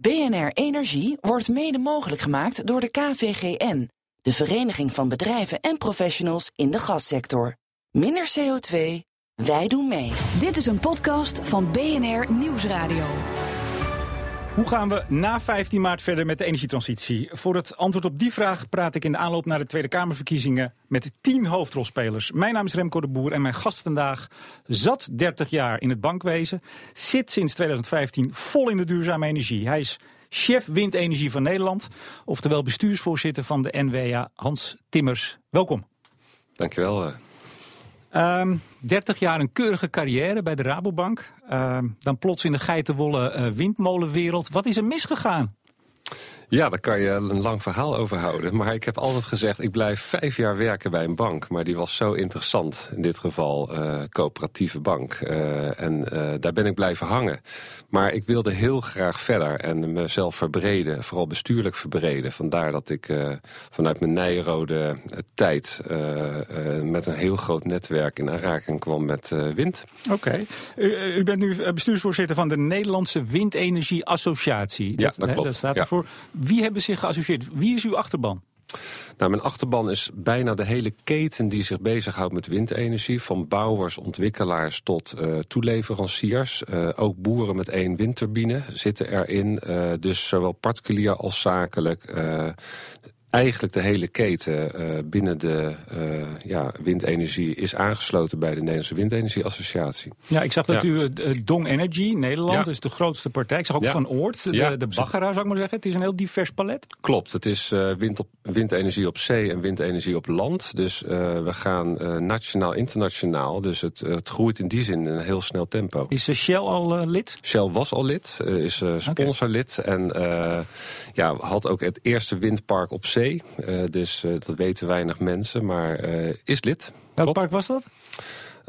BNR Energie wordt mede mogelijk gemaakt door de KVGN, de Vereniging van Bedrijven en Professionals in de Gassector. Minder CO2, wij doen mee. Dit is een podcast van BNR Nieuwsradio. Hoe gaan we na 15 maart verder met de energietransitie? Voor het antwoord op die vraag praat ik in de aanloop naar de Tweede Kamerverkiezingen met 10 hoofdrolspelers. Mijn naam is Remco de Boer en mijn gast vandaag zat 30 jaar in het bankwezen, zit sinds 2015 vol in de duurzame energie. Hij is chef windenergie van Nederland, oftewel bestuursvoorzitter van de NWA, Hans Timmers. Welkom. Dankjewel. Um, ehm, 30 jaar een keurige carrière bij de Rabobank. Uh, dan plots in de geitenwolle uh, windmolenwereld. Wat is er misgegaan? Ja, daar kan je een lang verhaal over houden. Maar ik heb altijd gezegd, ik blijf vijf jaar werken bij een bank. Maar die was zo interessant, in dit geval uh, coöperatieve bank. Uh, en uh, daar ben ik blijven hangen. Maar ik wilde heel graag verder en mezelf verbreden. Vooral bestuurlijk verbreden. Vandaar dat ik vanuit mijn Nijrode tijd... met een heel groot netwerk in aanraking kwam met wind. Oké. Okay. U, u, bent nu bestuursvoorzitter van de Nederlandse Windenergie Associatie. Dat, ja, dat klopt. dat staat ervoor. Wie hebben zich geassocieerd? Wie is uw achterban? Nou, mijn achterban is bijna de hele keten die zich bezighoudt met windenergie. Van bouwers, ontwikkelaars tot uh, toeleveranciers. Uh, ook boeren met één windturbine zitten erin. Uh, dus zowel particulier als zakelijk eigenlijk de hele keten uh, binnen de uh, ja, windenergie is aangesloten bij de Nederlandse Windenergieassociatie. Ja, ik zag dat ja. u uh, Dong Energy, Nederland, ja. is de grootste partij. Ik zag ook ja. Van Oort, de, de baggeraar zou ik maar zeggen. Het is een heel divers palet. Klopt, het is wind op, windenergie op zee en windenergie op land. Dus we gaan nationaal, internationaal. Dus het, het groeit in die zin in een heel snel tempo. Is Shell al lid? Shell was al lid, is sponsorlid. Okay. En ja, had ook het eerste windpark op zee zee. Uh, dus uh, dat weten weinig mensen, maar uh, is lid. Welk park was dat?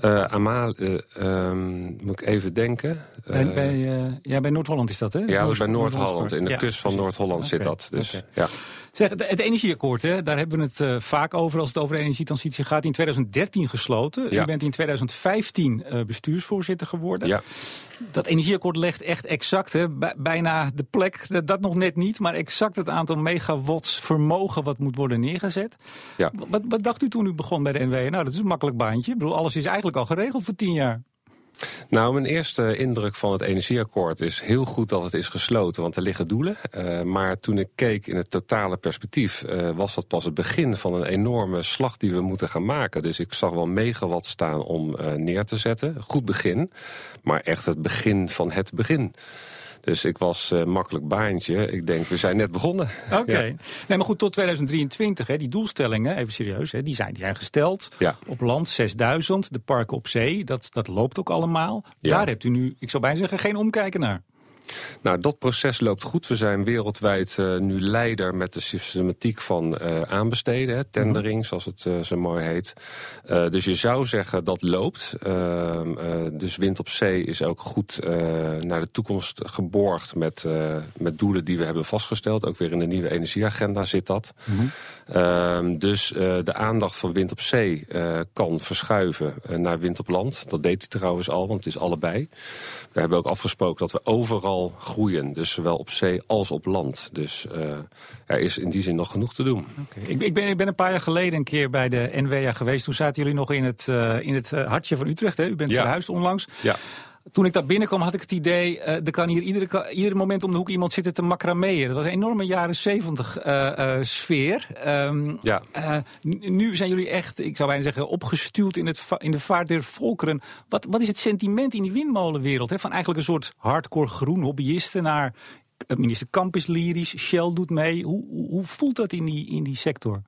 Uh, Amal, uh, um, moet ik even denken. Bij, uh, bij, ja, bij Noord-Holland is dat, hè? Ja, Noord bij Noord-Holland. In de ja, kust van Noord-Holland okay. zit dat. Dus, okay. ja. Zeg, het, het, energieakkoord, hè, daar hebben we het uh, vaak over als het over energietransitie gaat. In 2013 gesloten. Ja. U bent in 2015 uh, bestuursvoorzitter geworden. Ja. Dat energieakkoord legt echt exact, hè, bijna de plek, dat nog net niet, maar exact het aantal megawatts vermogen wat moet worden neergezet. Ja. Wat, wat dacht u toen u begon bij de NW? Nou, dat is een makkelijk baantje. Ik bedoel, alles is eigenlijk al geregeld voor tien jaar. Nou, mijn eerste indruk van het energieakkoord is heel goed dat het is gesloten, want er liggen doelen. Uh, maar toen ik keek in het totale perspectief, uh, was dat pas het begin van een enorme slag die we moeten gaan maken. Dus ik zag wel megawatt staan om uh, neer te zetten. Goed begin, maar echt het begin van het begin. Dus ik was uh, makkelijk baantje. Ik denk, we zijn net begonnen. Oké. Okay. Ja. Nee, maar goed, tot 2023, hè, die doelstellingen, even serieus, hè, die zijn die gesteld. Ja. Op land 6000, de parken op zee, dat, dat loopt ook allemaal. Ja. Daar hebt u nu, ik zou bijna zeggen, geen omkijken naar. Nou, dat proces loopt goed. We zijn wereldwijd uh, nu leider met de systematiek van uh, aanbesteden. Hè, tendering, zoals het uh, zo mooi heet. dus je zou zeggen dat loopt. Ehm, dus wind op zee is ook goed naar de toekomst geborgd... Met, met doelen die we hebben vastgesteld. Ook weer in de nieuwe energieagenda zit dat. Mm -hmm. dus de aandacht van wind op zee kan verschuiven naar wind op land. Dat deed hij trouwens al, want het is allebei. We hebben ook afgesproken dat we overal groeien. Dus zowel op zee als op land. Dus uh, er is in die zin nog genoeg te doen. Okay. Ik, ik, ben, ik ben een paar jaar geleden een keer bij de NWA geweest. Toen zaten jullie nog in het, uh, in het hartje van Utrecht. Hè? U bent ja. verhuisd onlangs. Ja. Toen ik daar binnenkwam had ik het idee, uh, er kan hier iedere, ieder moment om de hoek iemand zitten te macrameën. Dat was een enorme jaren zeventig uh, uh, sfeer. Um, ja. nu zijn jullie echt, ik zou bijna zeggen, opgestuurd in, het in de vaart der volkeren. Wat, wat is het sentiment in die windmolenwereld? Hè? Van eigenlijk een soort hardcore groen hobbyisten naar minister Kamp is lyrisch, Shell doet mee. Hoe, hoe, hoe voelt dat in die, in die sector?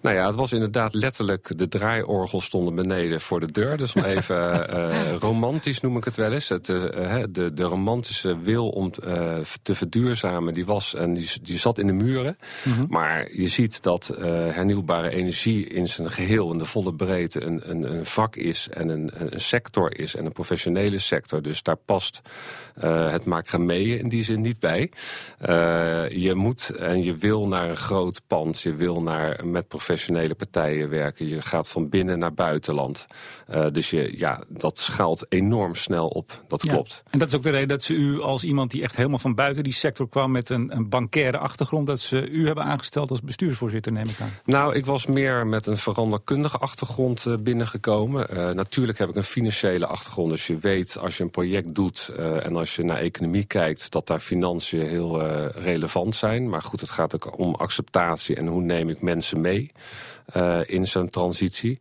Nou ja, het was inderdaad letterlijk de draaiorgel stonden beneden voor de deur. Dus om even uh, romantisch noem ik het wel eens. Het, uh, de, de romantische wil om uh, te verduurzamen, die was en die, die zat in de muren. Mm -hmm. Maar je ziet dat hernieuwbare energie in zijn geheel, in de volle breedte, een, een, een vak is en een, een sector is en een professionele sector. Dus daar past het macrameeën in die zin niet bij. je moet en je wil naar een groot pand, je wil naar met professionele partijen werken. Je gaat van binnen naar buitenland. Uh, dus je, ja, dat schaalt enorm snel op. Dat klopt. En dat is ook de reden dat ze u als iemand die echt helemaal van buiten die sector kwam met een, een bankaire achtergrond, dat ze u hebben aangesteld als bestuursvoorzitter, neem ik aan. Nou, ik was meer met een veranderkundige achtergrond uh, binnengekomen. Uh, natuurlijk heb ik een financiële achtergrond. Dus je weet als je een project doet en als je naar economie kijkt, dat daar financiën heel relevant zijn. Maar goed, het gaat ook om acceptatie en hoe neem ik mensen mee in zo'n transitie.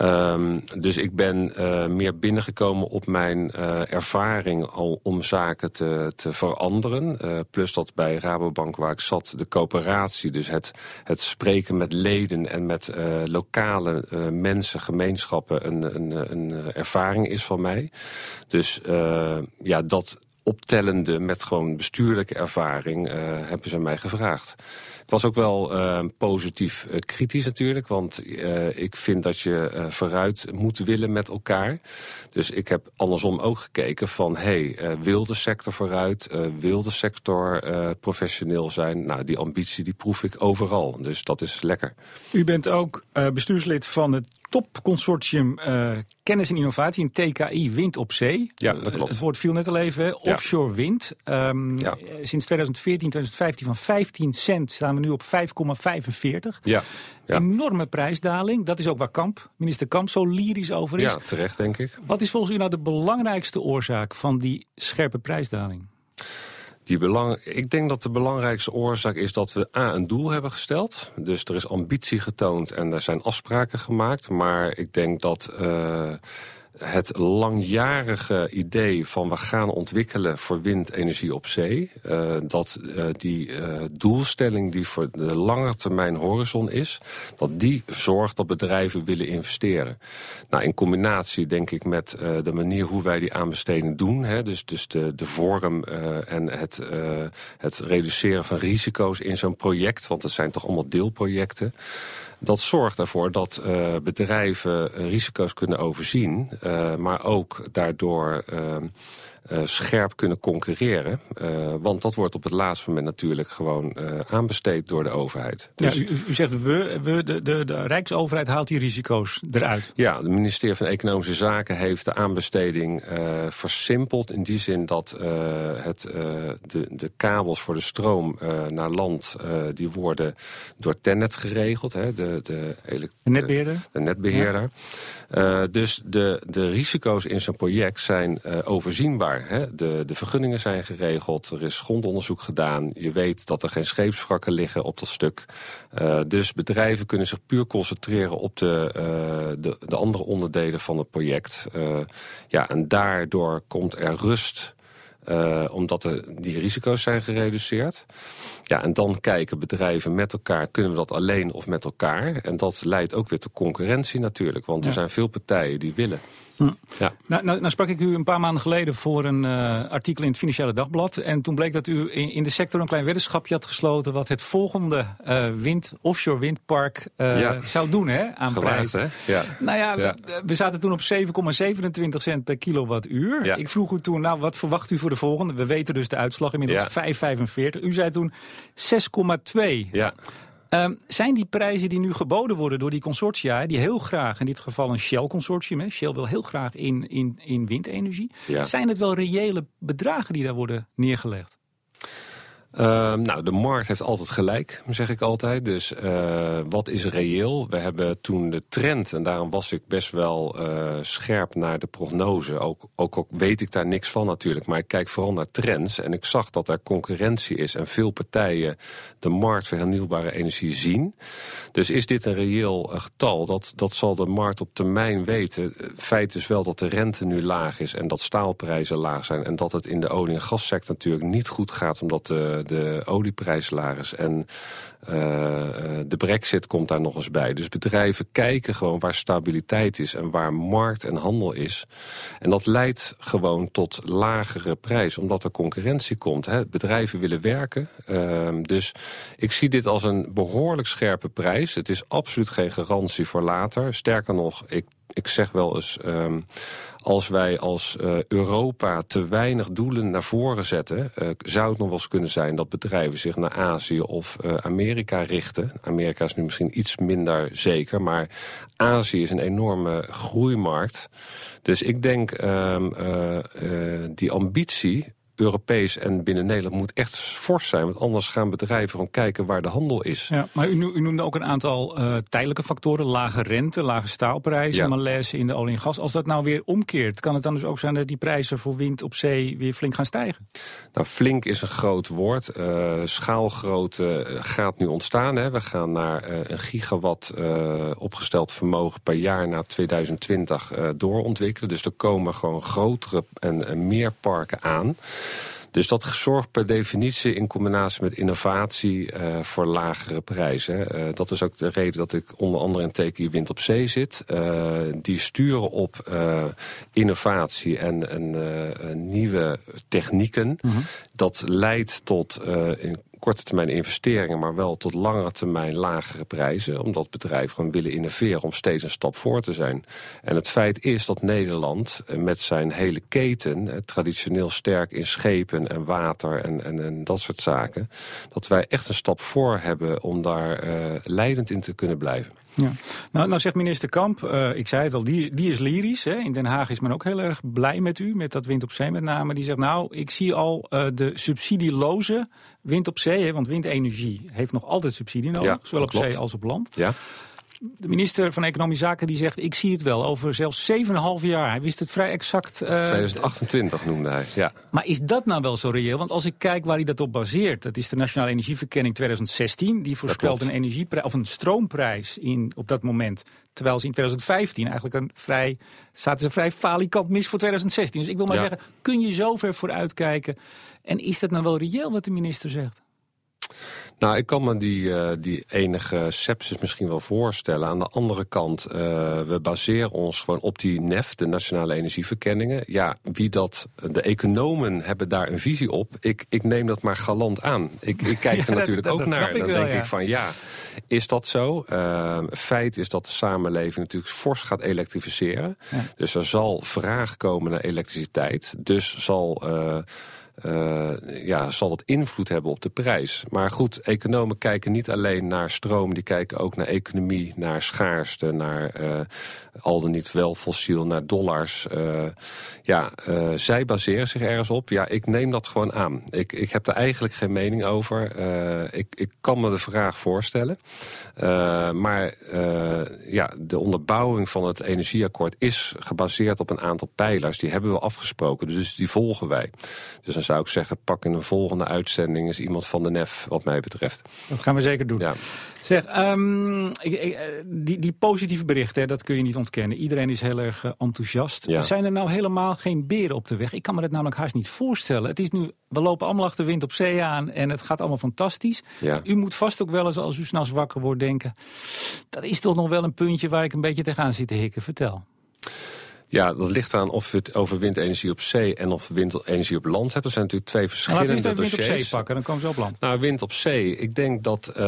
Um, dus ik ben uh, meer binnengekomen op mijn uh, ervaring al om zaken te, te veranderen. Plus dat bij Rabobank waar ik zat, de coöperatie, dus het, het spreken met leden en met lokale mensen, gemeenschappen, een, een, een ervaring is van mij. Dus ja, dat optellende met gewoon bestuurlijke ervaring hebben ze mij gevraagd. Ik was ook wel uh, positief uh, kritisch natuurlijk. Want ik vind dat je vooruit moet willen met elkaar. Dus ik heb andersom ook gekeken van... hey, wil de sector vooruit? wil de sector professioneel zijn? Nou, die ambitie die proef ik overal. Dus dat is lekker. U bent ook bestuurslid van het topconsortium uh, Kennis en Innovatie, een TKI Wind op Zee. Ja, dat klopt. het woord viel net al even. Offshore wind. Um, ja. Sinds 2014, 2015 van 15 cent staan we nu op 5,45. Ja. ja. Enorme prijsdaling. Dat is ook waar Kamp, minister Kamp zo lyrisch over is. Ja, terecht denk ik. Wat is volgens u nou de belangrijkste oorzaak van die scherpe prijsdaling? Die belang, ik denk dat de belangrijkste oorzaak is dat we A, een doel hebben gesteld. Dus er is ambitie getoond en er zijn afspraken gemaakt. Maar ik denk dat uh, het langjarige idee van we gaan ontwikkelen voor windenergie op zee... Uh, dat uh, die uh, doelstelling die voor de lange termijn horizon is... dat die zorgt dat bedrijven willen investeren. Nou, in combinatie denk ik met de manier hoe wij die aanbesteding doen... Hè, dus, dus de, de vorm en het, het reduceren van risico's in zo'n project... want het zijn toch allemaal deelprojecten... Dat zorgt ervoor dat uh, bedrijven risico's kunnen overzien, uh, maar ook daardoor scherp kunnen concurreren. Uh, want dat wordt op het laatste moment natuurlijk gewoon uh, aanbesteed door de overheid. Dus... Ja, u, u, zegt we, we de, de, de Rijksoverheid haalt die risico's eruit. Ja, het ministerie van Economische Zaken heeft de aanbesteding versimpeld. In die zin dat het, de, de kabels voor de stroom naar land... die worden door Tennet geregeld. Hè, de, de, de netbeheerder. De netbeheerder. Ja. dus de, de risico's in zo'n project zijn overzienbaar. Hè? De, de vergunningen zijn geregeld, er is grondonderzoek gedaan. Je weet dat er geen scheepswrakken liggen op dat stuk. Uh, dus bedrijven kunnen zich puur concentreren op de, uh, de, de, andere onderdelen van het project. Uh, ja, en daardoor komt er rust uh, omdat de, die risico's zijn gereduceerd. Ja, en dan kijken bedrijven met elkaar, kunnen we dat alleen of met elkaar? En dat leidt ook weer tot concurrentie natuurlijk, want er zijn veel partijen die willen. Hm. Ja. Nou, nou, nou, sprak ik u een paar maanden geleden voor een uh, artikel in het Financiële Dagblad. En toen bleek dat u in, in, de sector een klein weddenschapje had gesloten... wat het volgende uh, wind, offshore windpark uh, ja. zou doen hè, aan Gewaagd, prijs. Hè? Ja. Nou ja, we, we, zaten toen op 7,27 cent per kilowattuur. Ik vroeg u toen, nou wat verwacht u voor de volgende? We weten dus de uitslag, inmiddels 5,45. U zei toen 6,2. Ja. Um, zijn die prijzen die nu geboden worden door die consortia, die heel graag, in dit geval een Shell-consortium, Shell wil heel graag in, in, in windenergie, ja. zijn het wel reële bedragen die daar worden neergelegd? Uh, nou, de markt heeft altijd gelijk, zeg ik altijd. Dus uh, wat is reëel? We hebben toen de trend, en daarom was ik best wel uh, scherp naar de prognose. Ook, ook, ook weet ik daar niks van natuurlijk, maar ik kijk vooral naar trends. En ik zag dat er concurrentie is en veel partijen de markt voor hernieuwbare energie zien. Dus is dit een reëel uh, getal? Dat, dat zal de markt op termijn weten. Feit is wel dat de rente nu laag is en dat staalprijzen laag zijn. En dat het in de olie- en gassector natuurlijk niet goed gaat, omdat de de olieprijslaris en uh, de brexit komt daar nog eens bij. Dus bedrijven kijken gewoon waar stabiliteit is en waar markt en handel is. En dat leidt gewoon tot lagere prijs, omdat er concurrentie komt. Hè. Bedrijven willen werken. Uh, dus ik zie dit als een behoorlijk scherpe prijs. Het is absoluut geen garantie voor later. Sterker nog, ik ik zeg wel eens. Um, als wij als uh, Europa te weinig doelen naar voren zetten, uh, zou het nog wel eens kunnen zijn dat bedrijven zich naar Azië of uh, Amerika richten. Amerika is nu misschien iets minder zeker, maar Azië is een enorme groeimarkt. Dus ik denk um, die ambitie Europees en binnen Nederland moet echt fors zijn. Want anders gaan bedrijven gewoon kijken waar de handel is. Ja, maar u, u noemde ook een aantal uh, tijdelijke factoren. Lage rente, lage staalprijzen, ja. malaise in de olie en gas. Als dat nou weer omkeert, kan het dan dus ook zijn dat die prijzen voor wind op zee weer flink gaan stijgen? Nou, flink is een groot woord. Uh, schaalgrootte eh, gaat nu ontstaan. Hè. We gaan naar uh, een gigawatt opgesteld vermogen per jaar na 2020 doorontwikkelen. Dus er komen gewoon grotere en, en meer parken aan. Dus dat zorgt per definitie in combinatie met innovatie uh, voor lagere prijzen. Uh, dat is ook de reden dat ik onder andere in teken Wind op Zee zit. Uh, die sturen op innovatie en, en nieuwe technieken. Mm -hmm. Dat leidt tot in korte termijn investeringen, maar wel tot langere termijn lagere prijzen. Omdat bedrijven gewoon willen innoveren om steeds een stap voor te zijn. En het feit is dat Nederland eh, met zijn hele keten, eh, traditioneel sterk in schepen en water en, en, en dat soort zaken, dat wij echt een stap voor hebben om daar uh, leidend in te kunnen blijven. Ja. Nou, nou zegt minister Kamp, ik zei het al, die, die is lyrisch. Hè. In Den Haag is men ook heel erg blij met u, met dat wind op zee met name. Die zegt, nou, ik zie al de subsidieloze wind op zee. Hè, want windenergie heeft nog altijd subsidie nodig, ja, zowel op klopt. zee als op land. Ja de minister van Economische Zaken die zegt... ik zie het wel, over zelfs 7,5 jaar. Hij wist het vrij exact. Uh, 2028 noemde hij, ja. Maar is dat nou wel zo reëel? Want als ik kijk waar hij dat op baseert... dat is de Nationale Energieverkenning 2016... die voorspelt een, energieprijs, of een stroomprijs in, op dat moment... terwijl ze in 2015 eigenlijk een vrij... zaten ze vrij falikant mis voor 2016. Dus ik wil maar ja. zeggen, kun je zo ver vooruitkijken? En is dat nou wel reëel wat de minister zegt? Nou, ik kan me die, uh, die enige sepsis misschien wel voorstellen. Aan de andere kant, uh, we baseren ons gewoon op die NEF, de Nationale Energieverkenningen. Ja, wie dat, de economen hebben daar een visie op. Ik, ik neem dat maar galant aan. Ik, ik kijk er natuurlijk dat, ook dat naar. Dan wel, denk ja. ik van ja, is dat zo? Uh, feit is dat de samenleving natuurlijk fors gaat elektrificeren. Ja. Dus er zal vraag komen naar elektriciteit. Dus zal uh, ja, zal dat invloed hebben op de prijs. Maar goed, economen kijken niet alleen naar stroom, die kijken ook naar economie, naar schaarste, naar uh, al dan niet wel fossiel, naar dollars. Uh, ja, zij baseren zich ergens op. Ja, ik neem dat gewoon aan. Ik, ik heb er eigenlijk geen mening over. ik, ik kan me de vraag voorstellen. maar ja, de onderbouwing van het energieakkoord is gebaseerd op een aantal pijlers. Die hebben we afgesproken, dus die volgen wij. Dus zou ik zeggen, pak in een volgende uitzending is iemand van de NEF, wat mij betreft. Dat gaan we zeker doen. Ja. Zeg, um, ik, ik, die, die positieve berichten, hè, dat kun je niet ontkennen. Iedereen is heel erg uh, enthousiast. Ja. Zijn er nou helemaal geen beren op de weg? Ik kan me dat namelijk haast niet voorstellen. Het is nu, we lopen allemaal achter wind op zee aan en het gaat allemaal fantastisch. Ja. U moet vast ook wel eens, als u s'nachts wakker wordt, denken... dat is toch nog wel een puntje waar ik een beetje tegenaan zit te hikken. Vertel. Ja, dat ligt aan of je het over windenergie op zee en of windenergie op land hebt. Er zijn natuurlijk twee verschillende nou, dossiers. wind op zee pakken, dan komen ze op land. Nou, wind op zee. Ik denk dat uh,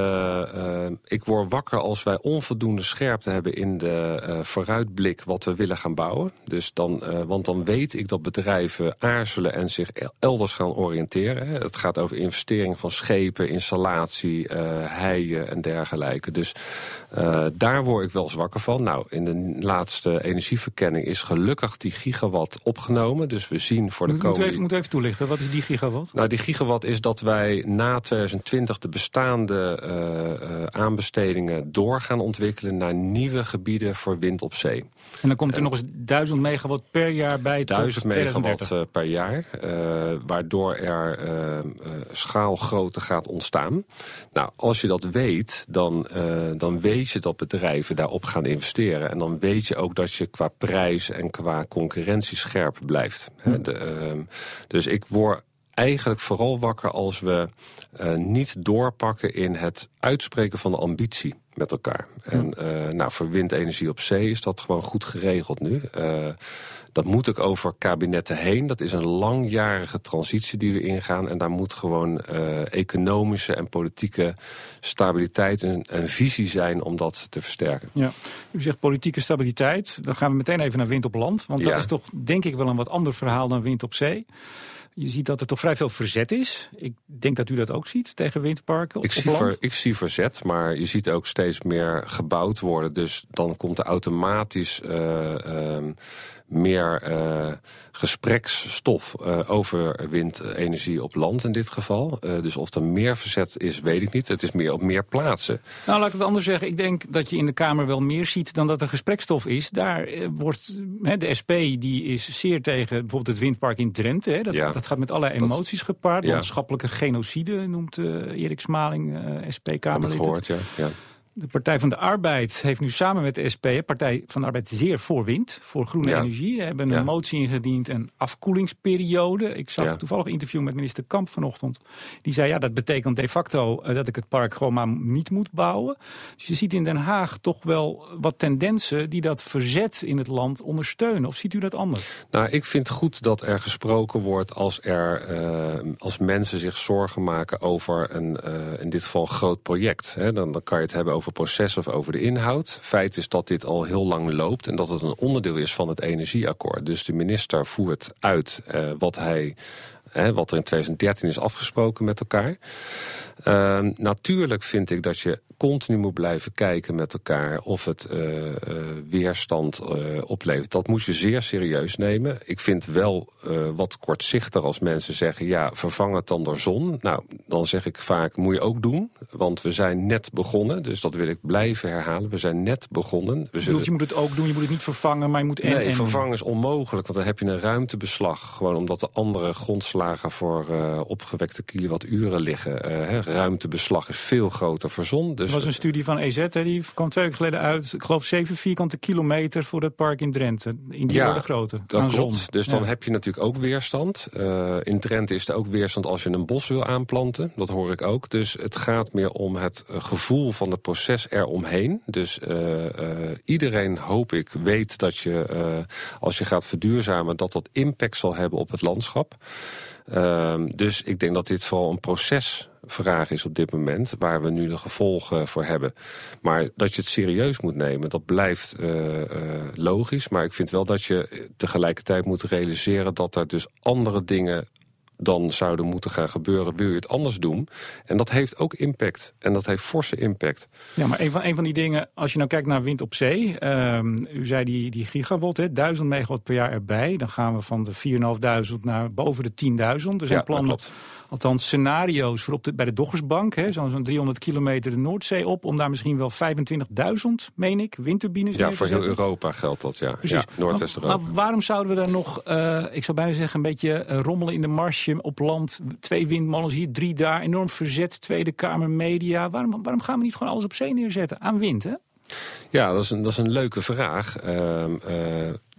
uh, ik word wakker als wij onvoldoende scherpte hebben in de uh, vooruitblik wat we willen gaan bouwen. Dus dan, want dan weet ik dat bedrijven aarzelen en zich elders gaan oriënteren. Het gaat over investering van schepen, installatie, heien en dergelijke. Dus daar word ik wel zwakker van. Nou, in de laatste energieverkenning is gelukkig die gigawatt opgenomen. Dus we zien voor de moet, komende... Moet even, even toelichten, wat is die gigawatt? Nou, die gigawatt is dat wij na 2020 de bestaande uh, uh, aanbestedingen door gaan ontwikkelen... naar nieuwe gebieden voor wind op zee. En dan komt er nog eens 1000 megawatt per jaar bij 1000 megawatt uh, per jaar, waardoor er schaalgrootte gaat ontstaan. Nou, als je dat weet, dan, dan weet je dat bedrijven daarop gaan investeren. En dan weet je ook dat je qua prijs en qua concurrentie scherp blijft. De, uh, dus ik word eigenlijk vooral wakker als we uh, niet doorpakken in het uitspreken van de ambitie met elkaar. En uh, nou, voor windenergie op zee is dat gewoon goed geregeld nu. Uh, dat moet ook over kabinetten heen. Dat is een langjarige transitie die we ingaan. En daar moet gewoon economische en politieke stabiliteit en, en, visie zijn om dat te versterken. Ja. U zegt politieke stabiliteit. Dan gaan we meteen even naar wind op land. Want dat Ja. is toch denk ik wel een wat ander verhaal dan wind op zee. Je ziet dat er toch vrij veel verzet is. Ik denk dat u dat ook ziet tegen windparken op, Ik zie, land. ver, ik zie verzet, maar je ziet ook steeds meer gebouwd worden. Dus dan komt er automatisch uh, uh, meer uh, gespreksstof uh, over windenergie op land in dit geval. Dus of er meer verzet is, weet ik niet. Het is meer op meer plaatsen. Nou, laat ik het anders zeggen. Ik denk dat je in de Kamer wel meer ziet dan dat er gesprekstof is. Daar eh, wordt he, de SP die is zeer tegen bijvoorbeeld het windpark in Drenthe. Dat, Ja. dat gaat met allerlei emoties gepaard. Ja. Landschappelijke genocide noemt uh, Erik Smaling, Heb ik SP-Kamerlid. gehoord, ja. De Partij van de Arbeid heeft nu samen met de SP, Partij van de Arbeid zeer voor wind, voor groene Ja. energie, hebben een motie ingediend, een afkoelingsperiode. Ik zag Ja. toevallig een interview met minister Kamp vanochtend. Die zei, ja, dat betekent de facto eh, dat ik het park gewoon maar niet moet bouwen. Dus je ziet in Den Haag toch wel wat tendensen die dat verzet in het land ondersteunen. Of ziet u dat anders? Nou, ik vind goed dat er gesproken wordt als, er, uh, als mensen zich zorgen maken over een, uh, in dit geval, groot project. Hè. Dan, dan kan je het hebben proces of over de inhoud. Feit is dat dit al heel lang loopt en dat het een onderdeel is van het energieakkoord. Dus de minister voert uit uh, wat hij Hè, wat er in 2013 is afgesproken met elkaar. Uh, natuurlijk vind ik dat je continu moet blijven kijken met elkaar of het uh, uh, weerstand uh, oplevert. Dat moet je zeer serieus nemen. Ik vind wel wat kortzichtig als mensen zeggen, ja, vervang het dan door zon. Nou, dan zeg ik vaak, moet je ook doen, want we zijn net begonnen. Dus dat wil ik blijven herhalen. We zijn net begonnen. We zullen... Je moet het ook doen, je moet het niet vervangen, maar je moet en, Nee, en vervangen is onmogelijk, want dan heb je een ruimtebeslag. Gewoon omdat er andere voor uh, opgewekte kilowatturen liggen. Hè, ruimtebeslag is veel groter voor zon. Dus er was een studie van EZ, hè, die kwam twee weken geleden uit. Ik geloof 7 vierkante kilometer voor dat park in Drenthe. In die ja, grootte. Dat. Zon. Dus dan ja. heb je natuurlijk ook weerstand. Uh, in Drenthe is er ook weerstand als je een bos wil aanplanten. Dat hoor ik ook. Dus het gaat meer om het gevoel van het proces eromheen. Dus iedereen, hoop ik, weet dat je als je gaat verduurzamen... dat dat impact zal hebben op het landschap. Uh, dus ik denk dat dit vooral een procesvraag is op dit moment... waar we nu de gevolgen voor hebben. Maar dat je het serieus moet nemen, dat blijft uh, uh, logisch. Maar ik vind wel dat je tegelijkertijd moet realiseren... dat er dus andere dingen dan zouden moeten gaan gebeuren, wil je het anders doen. En dat heeft ook impact. En dat heeft forse impact. Ja, maar een van, een van die dingen, als je nou kijkt naar wind op zee... Um, u zei die, die gigawatt, hè, 1000 megawatt per jaar erbij. Dan gaan we van de 4.500 naar boven de 10.000. Er zijn ja, plannen, althans scenario's voor op de, bij de Doggersbank... zo'n zo 300 kilometer de Noordzee op... om daar misschien wel 25.000, meen ik, windturbines Ja, voor heel Europa geldt dat, ja. Precies. ja Noordwest-Europa. Maar, maar, waarom zouden we daar nog, uh, ik zou bijna zeggen... een beetje uh, rommelen in de marge op land? Twee windmolens hier, drie daar, enorm verzet, Tweede Kamer, media. Waarom, waarom gaan we niet gewoon alles op zee neerzetten? Aan wind, hè? Ja, dat is een, dat is een leuke vraag. Uh,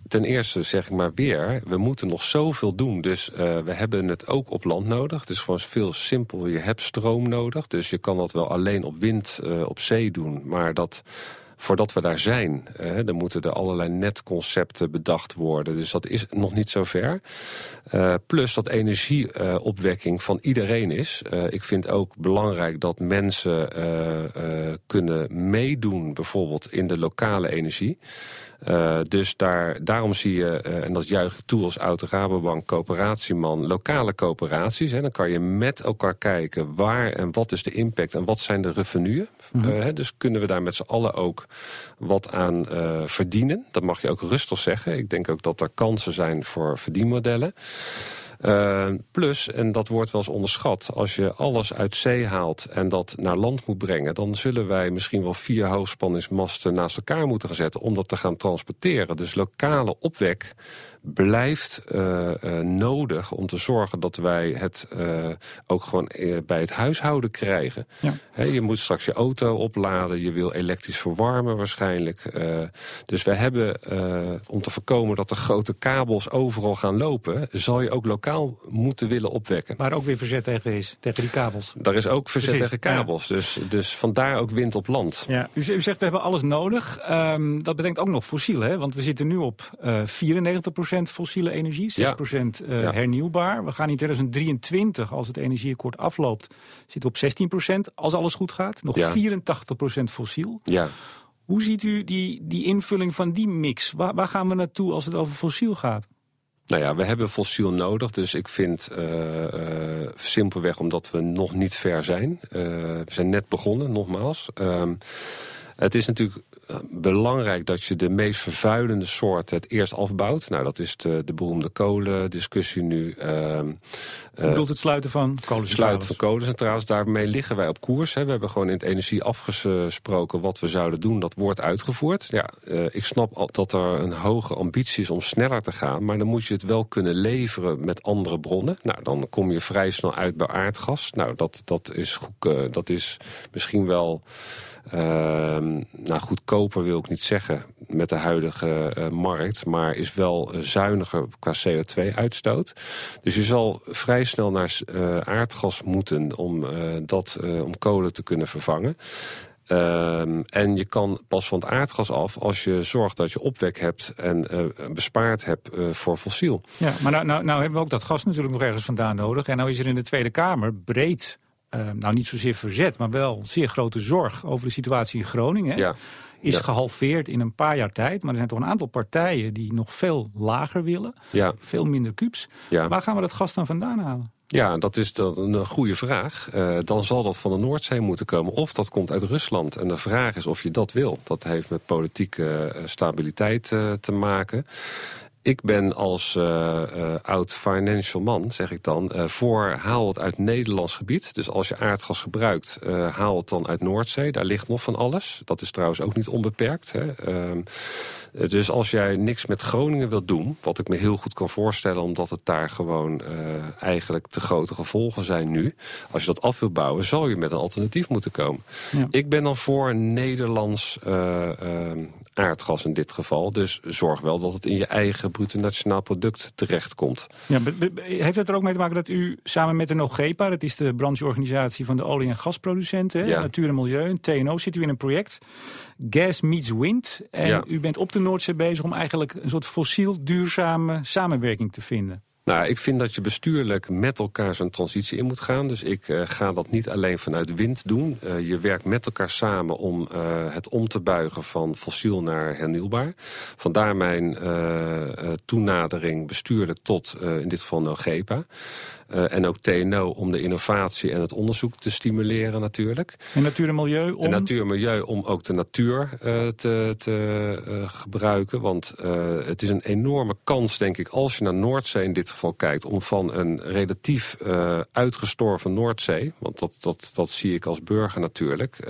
ten eerste zeg ik maar weer, we moeten nog zoveel doen. Dus uh, we hebben het ook op land nodig. Het is gewoon veel simpel. Je hebt stroom nodig. Dus je kan dat wel alleen op wind uh, op zee doen. Maar dat voordat we daar zijn, dan moeten er allerlei netconcepten bedacht worden. Dus dat is nog niet zo ver. Uh, plus dat energieopwekking van iedereen is. Uh, ik vind ook belangrijk dat mensen kunnen meedoen, bijvoorbeeld in de lokale energie. Uh, dus daar, daarom zie je, uh, en dat juich ik toe als oud Rabobank coöperatieman, lokale coöperaties. Hè, dan kan je met elkaar kijken waar en wat is de impact en wat zijn de revenuen. Mm -hmm. uh, hè, dus kunnen we daar met z'n allen ook wat aan verdienen. Dat mag je ook rustig zeggen. Ik denk ook dat er kansen zijn voor verdienmodellen. Uh, plus, en dat wordt wel eens onderschat, als je alles uit zee haalt en dat naar land moet brengen, dan zullen wij misschien wel vier hoogspanningsmasten naast elkaar moeten gaan zetten om dat te gaan transporteren. Dus lokale opwek blijft uh, uh, nodig om te zorgen dat wij het ook gewoon bij het huishouden krijgen. Ja. He, je moet straks je auto opladen, je wil elektrisch verwarmen waarschijnlijk. dus wij hebben, om te voorkomen dat de grote kabels overal gaan lopen, zal je ook lokaal lokaal moeten willen opwekken. Waar ook weer verzet tegen is, tegen die kabels. Daar is ook verzet Precies, tegen kabels. Dus, dus vandaar ook wind op land. Ja, u, u zegt we hebben alles nodig. Ehm, dat betekent ook nog fossiel, hè? Want we zitten nu op eh 94% fossiele energie, 6% eh, Ja. hernieuwbaar. We gaan in 2023, als het energieakkoord afloopt, zitten we op 16%. Als alles goed gaat, nog Ja. 84% fossiel. Ja. Hoe ziet u die, die invulling van die mix? Waar, waar gaan we naartoe als het over fossiel gaat? Nou ja, we hebben fossiel nodig. Dus ik vind eh, simpelweg omdat we nog niet ver zijn. Eh, we zijn net begonnen, nogmaals. Het is natuurlijk eh, belangrijk dat je de meest vervuilende soorten het eerst afbouwt. Nou, dat is de, de beroemde kolendiscussie nu. Ehm, U eh, bedoelt het sluiten van kolencentrales? sluiten van kolencentrales. Daarmee liggen wij op koers. Hè. We hebben gewoon in het energie afgesproken wat we zouden doen. Dat wordt uitgevoerd. Ja, eh, ik snap al dat er een hoge ambitie is om sneller te gaan. Maar dan moet je het wel kunnen leveren met andere bronnen. Nou, dan kom je vrij snel uit bij aardgas. Nou, dat, dat, is, goed, dat is misschien wel... Ehm, nou, goedkoper wil ik niet zeggen met de huidige eh, markt, maar is wel eh, zuiniger qua CO2-uitstoot. Dus je zal vrij snel naar eh, aardgas moeten om, dat, om kolen te kunnen vervangen. Ehm, en je kan pas van het aardgas af als je zorgt dat je opwek hebt en bespaard hebt voor fossiel. Ja, maar nou, nou, nou hebben we ook dat gas natuurlijk nog ergens vandaan nodig. En nou is er in de Tweede Kamer breed, eh, nou niet zozeer verzet, maar wel zeer grote zorg over de situatie in Groningen. Ja. Is Ja. gehalveerd in een paar jaar tijd. Maar er zijn toch een aantal partijen die nog veel lager willen. Ja, Veel minder kubus. Waar gaan we dat gas dan vandaan halen? Ja, dat is dan een goede vraag. Eh, dan zal dat van de Noordzee moeten komen. Of dat komt uit Rusland. En de vraag is of je dat wil. Dat heeft met politieke eh, stabiliteit eh, te maken. Ik ben als eh, eh, oud financial man, zeg ik dan, eh, voor haal het uit Nederlands gebied. Dus als je aardgas gebruikt, haal het dan uit Noordzee. Daar ligt nog van alles. Dat is trouwens ook niet onbeperkt. Hè. Ehm, eh, dus als jij niks met Groningen wilt doen, wat ik me heel goed kan voorstellen, omdat het daar gewoon eigenlijk te grote gevolgen zijn nu. Als je dat af wilt bouwen, zal je met een alternatief moeten komen. Ja. Ik ben dan voor Nederlands eh, eh, aardgas in dit geval. Dus zorg wel dat het in je eigen bruto nationaal product terechtkomt. Ja, heeft het er ook mee te maken dat u samen met de NOGEPA... dat is de brancheorganisatie van de olie- en gasproducenten... Ja. Natuur en Milieu, TNO, zit u in een project... Gas meets wind. En Ja. u bent op de Noordzee bezig om eigenlijk een soort fossiel duurzame samenwerking te vinden. Nou, ik vind dat je bestuurlijk met elkaar zo'n transitie in moet gaan. Dus ik eh, ga dat niet alleen vanuit wind doen. Eh, je werkt met elkaar samen om eh, het om te buigen van fossiel naar hernieuwbaar. Vandaar mijn toenadering bestuurlijk tot in dit geval NOGEPA. Eh, en ook TNO om de innovatie en het onderzoek te stimuleren natuurlijk. En Natuur en Milieu om... En natuur en milieu om ook de natuur eh, te, te eh, gebruiken. Want het is een enorme kans, denk ik, als je naar Noordzee in dit geval kijkt... om van een relatief uitgestorven Noordzee... want dat, dat, dat zie ik als burger natuurlijk...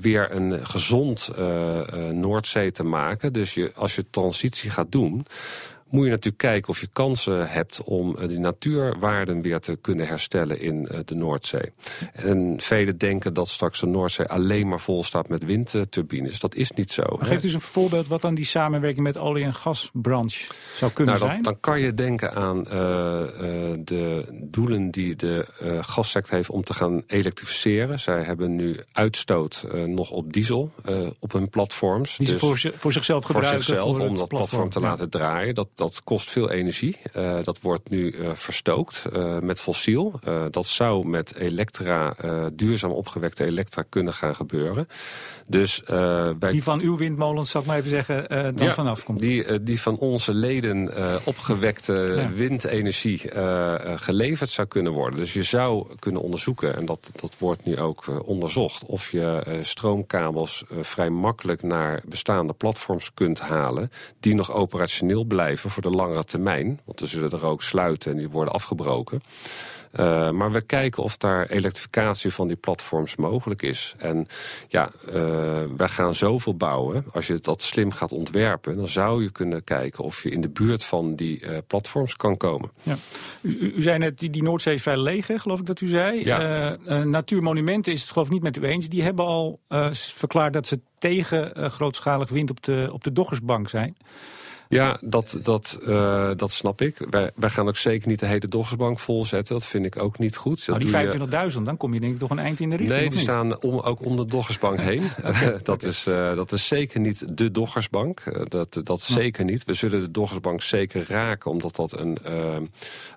weer een gezond Noordzee te maken. Dus je, als je transitie gaat doen moet je natuurlijk kijken of je kansen hebt om eh, die natuurwaarden weer te kunnen herstellen in eh, de Noordzee. En velen denken dat straks de Noordzee alleen maar vol staat met windturbines. Dat is niet zo. hè. Geeft u eens een voorbeeld wat dan die samenwerking met olie- en gasbranche zou kunnen Nou, zijn? dan, kan je denken aan eh, de doelen die de gassector heeft om te gaan elektrificeren. Zij hebben nu uitstoot nog op diesel op hun platforms. Die ze Dus- voor, zi- voor zichzelf voor gebruiken. zichzelf voor om het dat platform te ja. laten draaien. Dat, dat kost veel energie. Eh, dat wordt nu eh, verstookt eh, met fossiel. Dat zou met elektra, duurzaam opgewekte elektra kunnen gaan gebeuren. Dus bij Die van uw windmolens, zal ik maar even zeggen, dan Ja, vanaf komt. die, die van onze leden opgewekte Ja. windenergie geleverd zou kunnen worden. Dus je zou kunnen onderzoeken, en dat, dat wordt nu ook onderzocht... of je stroomkabels vrij makkelijk naar bestaande platforms kunt halen... die nog operationeel blijven voor de langere termijn. Want we zullen er ook sluiten en die worden afgebroken. Uh, maar we kijken of daar elektrificatie van die platforms mogelijk is. En ja, uh, wij gaan zoveel bouwen. Als je dat slim gaat ontwerpen, dan zou je kunnen kijken of je in de buurt van die uh, platforms kan komen. Ja. U, u zei net, die, die Noordzee is vrij leeg, hè, geloof ik dat u zei. Ja. Natuurmonumenten is het geloof ik niet met u eens. Die hebben al verklaard dat ze tegen grootschalig wind op de, op de Doggersbank zijn. Ja, dat, dat, uh, dat snap ik. Wij, wij gaan ook zeker niet de hele Doggersbank volzetten. Dat vind ik ook niet goed. Nou, die 25.000, dan kom je denk ik toch een eind in de richting? Nee, die staan om, ook om de Doggersbank heen. dat, is, uh, dat is zeker niet de Doggersbank. Uh, dat dat zeker niet. We zullen de Doggersbank zeker raken... omdat dat een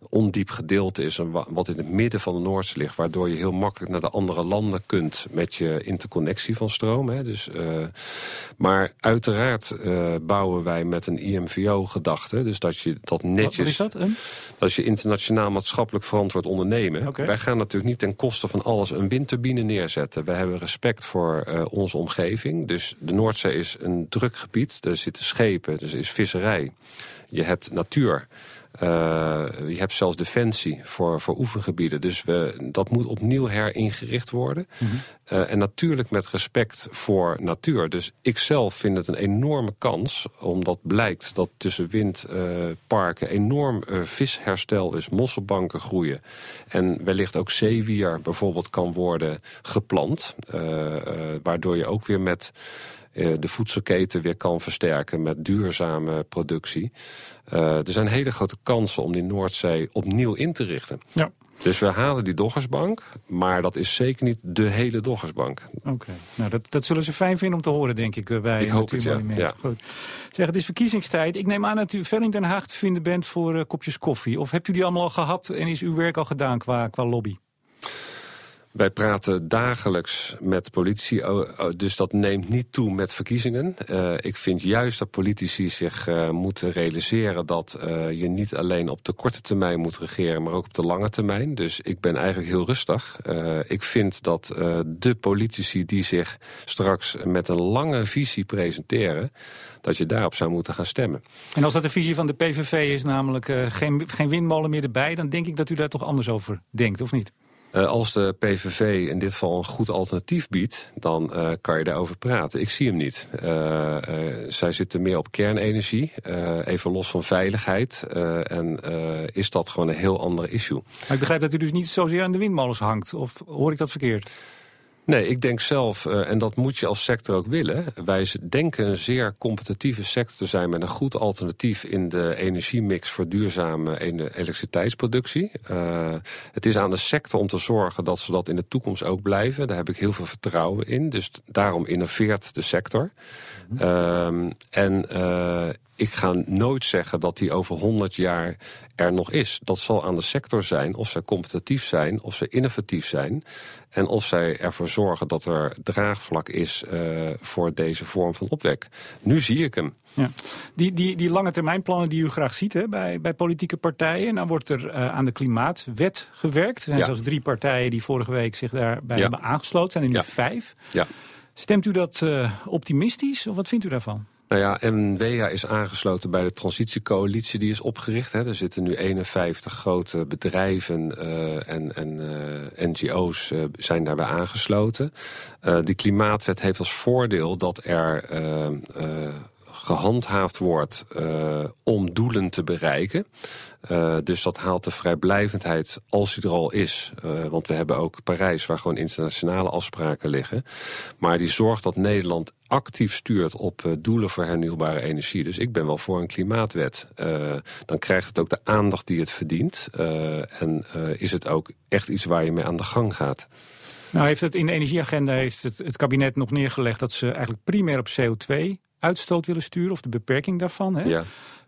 ondiep gedeelte is... wat in het midden van de Noordzee ligt... waardoor je heel makkelijk naar de andere landen kunt... met je interconnectie van stroom. Hè. Dus, maar uiteraard bouwen wij met een IM MVO-gedachte. Dus dat je dat netjes... Wat is dat? Een? Dat je internationaal maatschappelijk verantwoord ondernemen. Wij gaan natuurlijk niet ten koste van alles een windturbine neerzetten. Wij hebben respect voor uh, onze omgeving. Dus de Noordzee is een druk gebied. Er zitten schepen, er is visserij. Je hebt natuur. Uh, je hebt zelfs defensie voor, voor oefengebieden. Dus we, dat moet opnieuw heringericht worden. Mm -hmm. uh, en natuurlijk met respect voor natuur. Dus ik zelf vind het een enorme kans, omdat blijkt dat tussen windparken uh, enorm visherstel is, mosselbanken groeien. En wellicht ook zeewier bijvoorbeeld kan worden geplant. waardoor je ook weer met de voedselketen weer kan versterken met duurzame productie. Uh, er zijn hele grote kansen om die Noordzee opnieuw in te richten. Ja. Dus we halen die Doggersbank, maar dat is zeker niet de hele Doggersbank. Oké, nou dat, dat zullen ze fijn vinden om te horen, denk ik, eh, bij ik hoop het, ja. ja. Goed. Zeg, het is verkiezingstijd. Ik neem aan dat u veel in Den Haag te vinden bent voor uh, kopjes koffie. Of hebt u die allemaal al gehad en is uw werk al gedaan qua, qua lobby? Wij praten dagelijks met politici, dus dat neemt niet toe met verkiezingen. Uh, ik vind juist dat politici zich uh, moeten realiseren dat uh, je niet alleen op de korte termijn moet regeren, maar ook op de lange termijn. Dus ik ben eigenlijk heel rustig. ik vind dat de politici die zich straks met een lange visie presenteren, dat je daarop zou moeten gaan stemmen. En als dat de visie van de PVV is, namelijk geen, geen windmolen meer erbij, dan denk ik dat u daar toch anders over denkt, of niet? Uh, als de PVV in dit geval een goed alternatief biedt, dan uh, kan je daarover praten. Ik zie hem niet. Uh, zij zitten meer op kernenergie, even los van veiligheid. en is dat gewoon een heel ander issue. Maar ik begrijp dat u dus niet zozeer aan de windmolens hangt. Of hoor ik dat verkeerd? Nee, ik denk zelf, uh, en dat moet je als sector ook willen... wij denken een zeer competitieve sector te zijn... met een goed alternatief in de energiemix voor duurzame elektriciteitsproductie. Uh, het is aan de sector om te zorgen dat ze dat in de toekomst ook blijven. Daar heb ik heel veel vertrouwen in. Dus daarom innoveert de sector. -hmm. uh, en uh, ik ga nooit zeggen dat die over 100 jaar er nog is. Dat zal aan de sector zijn of zij competitief zijn, of ze innovatief zijn. En of zij ervoor zorgen dat er draagvlak is uh, voor deze vorm van opwek. Nu zie ik hem. Ja. Die, die, die lange termijnplannen die u graag ziet hè, bij, bij politieke partijen. Dan wordt er uh, aan de klimaatwet gewerkt. Er zijn ja. zelfs drie partijen die vorige week zich daarbij ja. hebben aangesloten. Zijn er nu vijf. Ja. Stemt u dat uh, optimistisch of wat vindt u daarvan? Nou NWEA is aangesloten bij de transitiecoalitie die is opgericht. Hè. Er zitten nu 51 grote bedrijven uh, en, en uh, NGO's uh, zijn daarbij aangesloten. die klimaatwet heeft als voordeel dat er gehandhaafd wordt om doelen te bereiken. Uh, dus dat haalt de vrijblijvendheid als die er al is. Uh, want we hebben ook Parijs waar gewoon internationale afspraken liggen. Maar die zorgt dat Nederland actief stuurt op doelen voor hernieuwbare energie. Dus ik ben wel voor een klimaatwet. dan krijgt het ook de aandacht die het verdient. en is het ook echt iets waar je mee aan de gang gaat. Nou heeft het in de energieagenda heeft het, het kabinet nog neergelegd dat ze eigenlijk primair op CO2 uitstoot willen sturen, of de beperking daarvan. Hè? Ja.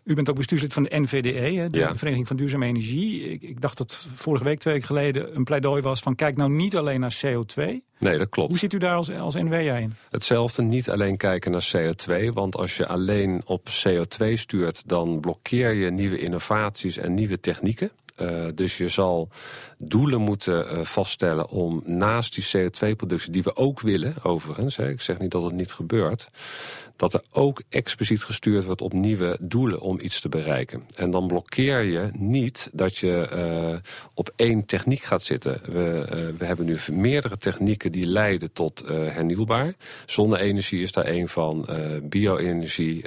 U bent ook bestuurslid van de NVDE, de Vereniging van Duurzame Energie. Ik, ik, dacht dat vorige week, twee weken geleden, een pleidooi was van... kijk nou niet alleen naar CO2. Nee, dat klopt. Hoe zit u daar als, als NWA in? Hetzelfde, niet alleen kijken naar CO2. Want als je alleen op CO2 stuurt, dan blokkeer je nieuwe innovaties en nieuwe technieken. Uh, dus je zal doelen moeten uh, vaststellen om naast die CO2-productie... die we ook willen, overigens, hè, ik zeg niet dat het niet gebeurt dat er ook expliciet gestuurd wordt op nieuwe doelen om iets te bereiken. En dan blokkeer je niet dat je uh, op één techniek gaat zitten. We, uh, we hebben nu meerdere technieken die leiden tot uh, hernieuwbaar. Zonne-energie is daar één van, bio-energie,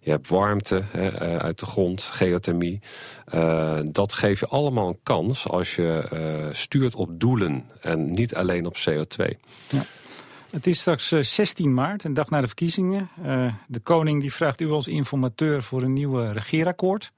je hebt warmte uit de grond, geothermie. dat geeft je allemaal een kans als je stuurt op doelen en niet alleen op CO2. Ja. Het is straks 16 maart, een dag na de verkiezingen. de koning die vraagt u als informateur voor een nieuw regeerakkoord.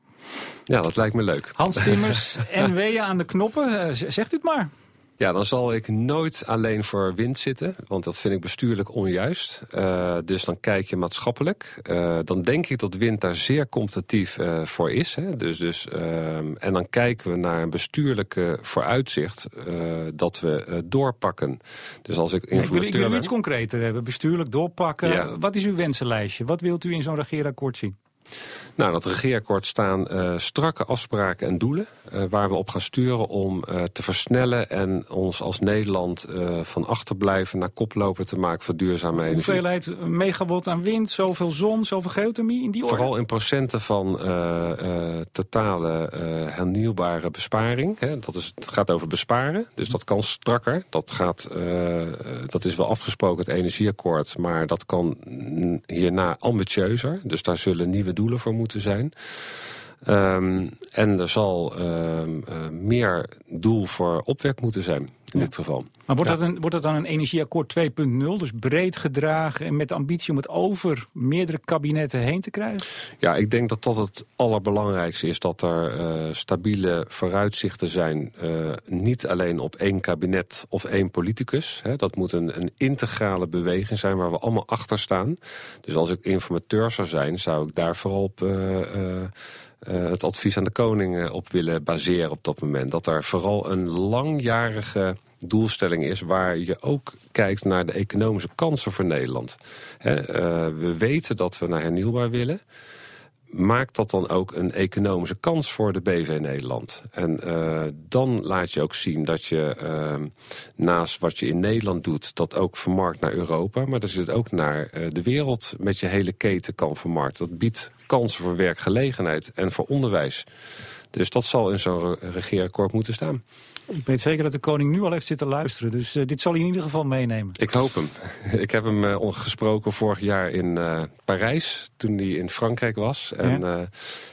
Ja, dat lijkt me leuk. Hans Timmers, NW aan de knoppen. zegt u het maar. Ja, dan zal ik nooit alleen voor wind zitten, want dat vind ik bestuurlijk onjuist. Uh, dus dan kijk je maatschappelijk. Uh, dan denk ik dat wind daar zeer competitief uh, voor is. Hè. Dus, dus, ehm, en dan kijken we naar een bestuurlijke vooruitzicht dat we doorpakken. Dus als ik, ja, ik wil, ik wil iets concreter hebben. Bestuurlijk doorpakken. Ja. Wat is uw wensenlijstje? Wat wilt u in zo'n regeerakkoord zien? Nou, dat regeerakkoord staan uh, strakke afspraken en doelen... Uh, waar we op gaan sturen om uh, te versnellen... en ons als Nederland van achterblijven naar koploper te maken voor duurzame energie. Hoeveelheid megawatt aan wind, zoveel zon, zoveel geothermie in die orde? Vooral in procenten van totale hernieuwbare besparing. Hè. Dat is, het gaat over besparen, dus dat kan strakker. Dat, gaat, dat is wel afgesproken, het energieakkoord... maar dat kan hierna ambitieuzer. Dus daar zullen nieuwe doelen voor moeten zijn. Um, en er zal um, uh, meer doel voor opwek moeten zijn in dit geval. Maar wordt, dat een, wordt dat dan een energieakkoord 2.0? Dus breed gedragen en met de ambitie om het over meerdere kabinetten heen te krijgen? Ja, ik denk dat dat het allerbelangrijkste is. Dat er uh, stabiele vooruitzichten zijn. Uh, niet alleen op één kabinet of één politicus. Hè. Dat moet een, een integrale beweging zijn waar we allemaal achter staan. Dus als ik informateur zou zijn, zou ik daar vooral op... Uh, uh, het advies aan de koning op willen baseren op dat moment. Dat er vooral een langjarige doelstelling is waar je ook kijkt naar de economische kansen voor Nederland. He, uh, we weten dat we naar hernieuwbaar willen maakt dat dan ook een economische kans voor de BV Nederland. En uh, dan laat je ook zien dat je uh, naast wat je in Nederland doet... dat ook vermarkt naar Europa, maar dat je het ook naar uh, de wereld... met je hele keten kan vermarkten. Dat biedt kansen voor werkgelegenheid en voor onderwijs. Dus dat zal in zo'n regeerakkoord moeten staan. Ik weet zeker dat de koning nu al heeft zitten luisteren. Dus uh, dit zal hij in ieder geval meenemen. Ik hoop hem. Ik heb hem uh, gesproken vorig jaar in uh, Parijs. Toen hij in Frankrijk was. En ja.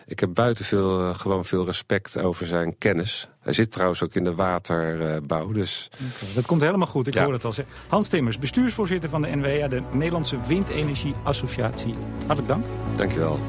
ik heb buiten veel, gewoon veel respect over zijn kennis. Hij zit trouwens ook in de waterbouw. Dus... Okay, dat komt helemaal goed. Ik ja. hoor het al zeggen. Hans Timmers, bestuursvoorzitter van de NWA. De Nederlandse Windenergie Associatie. Hartelijk dank. Dankjewel.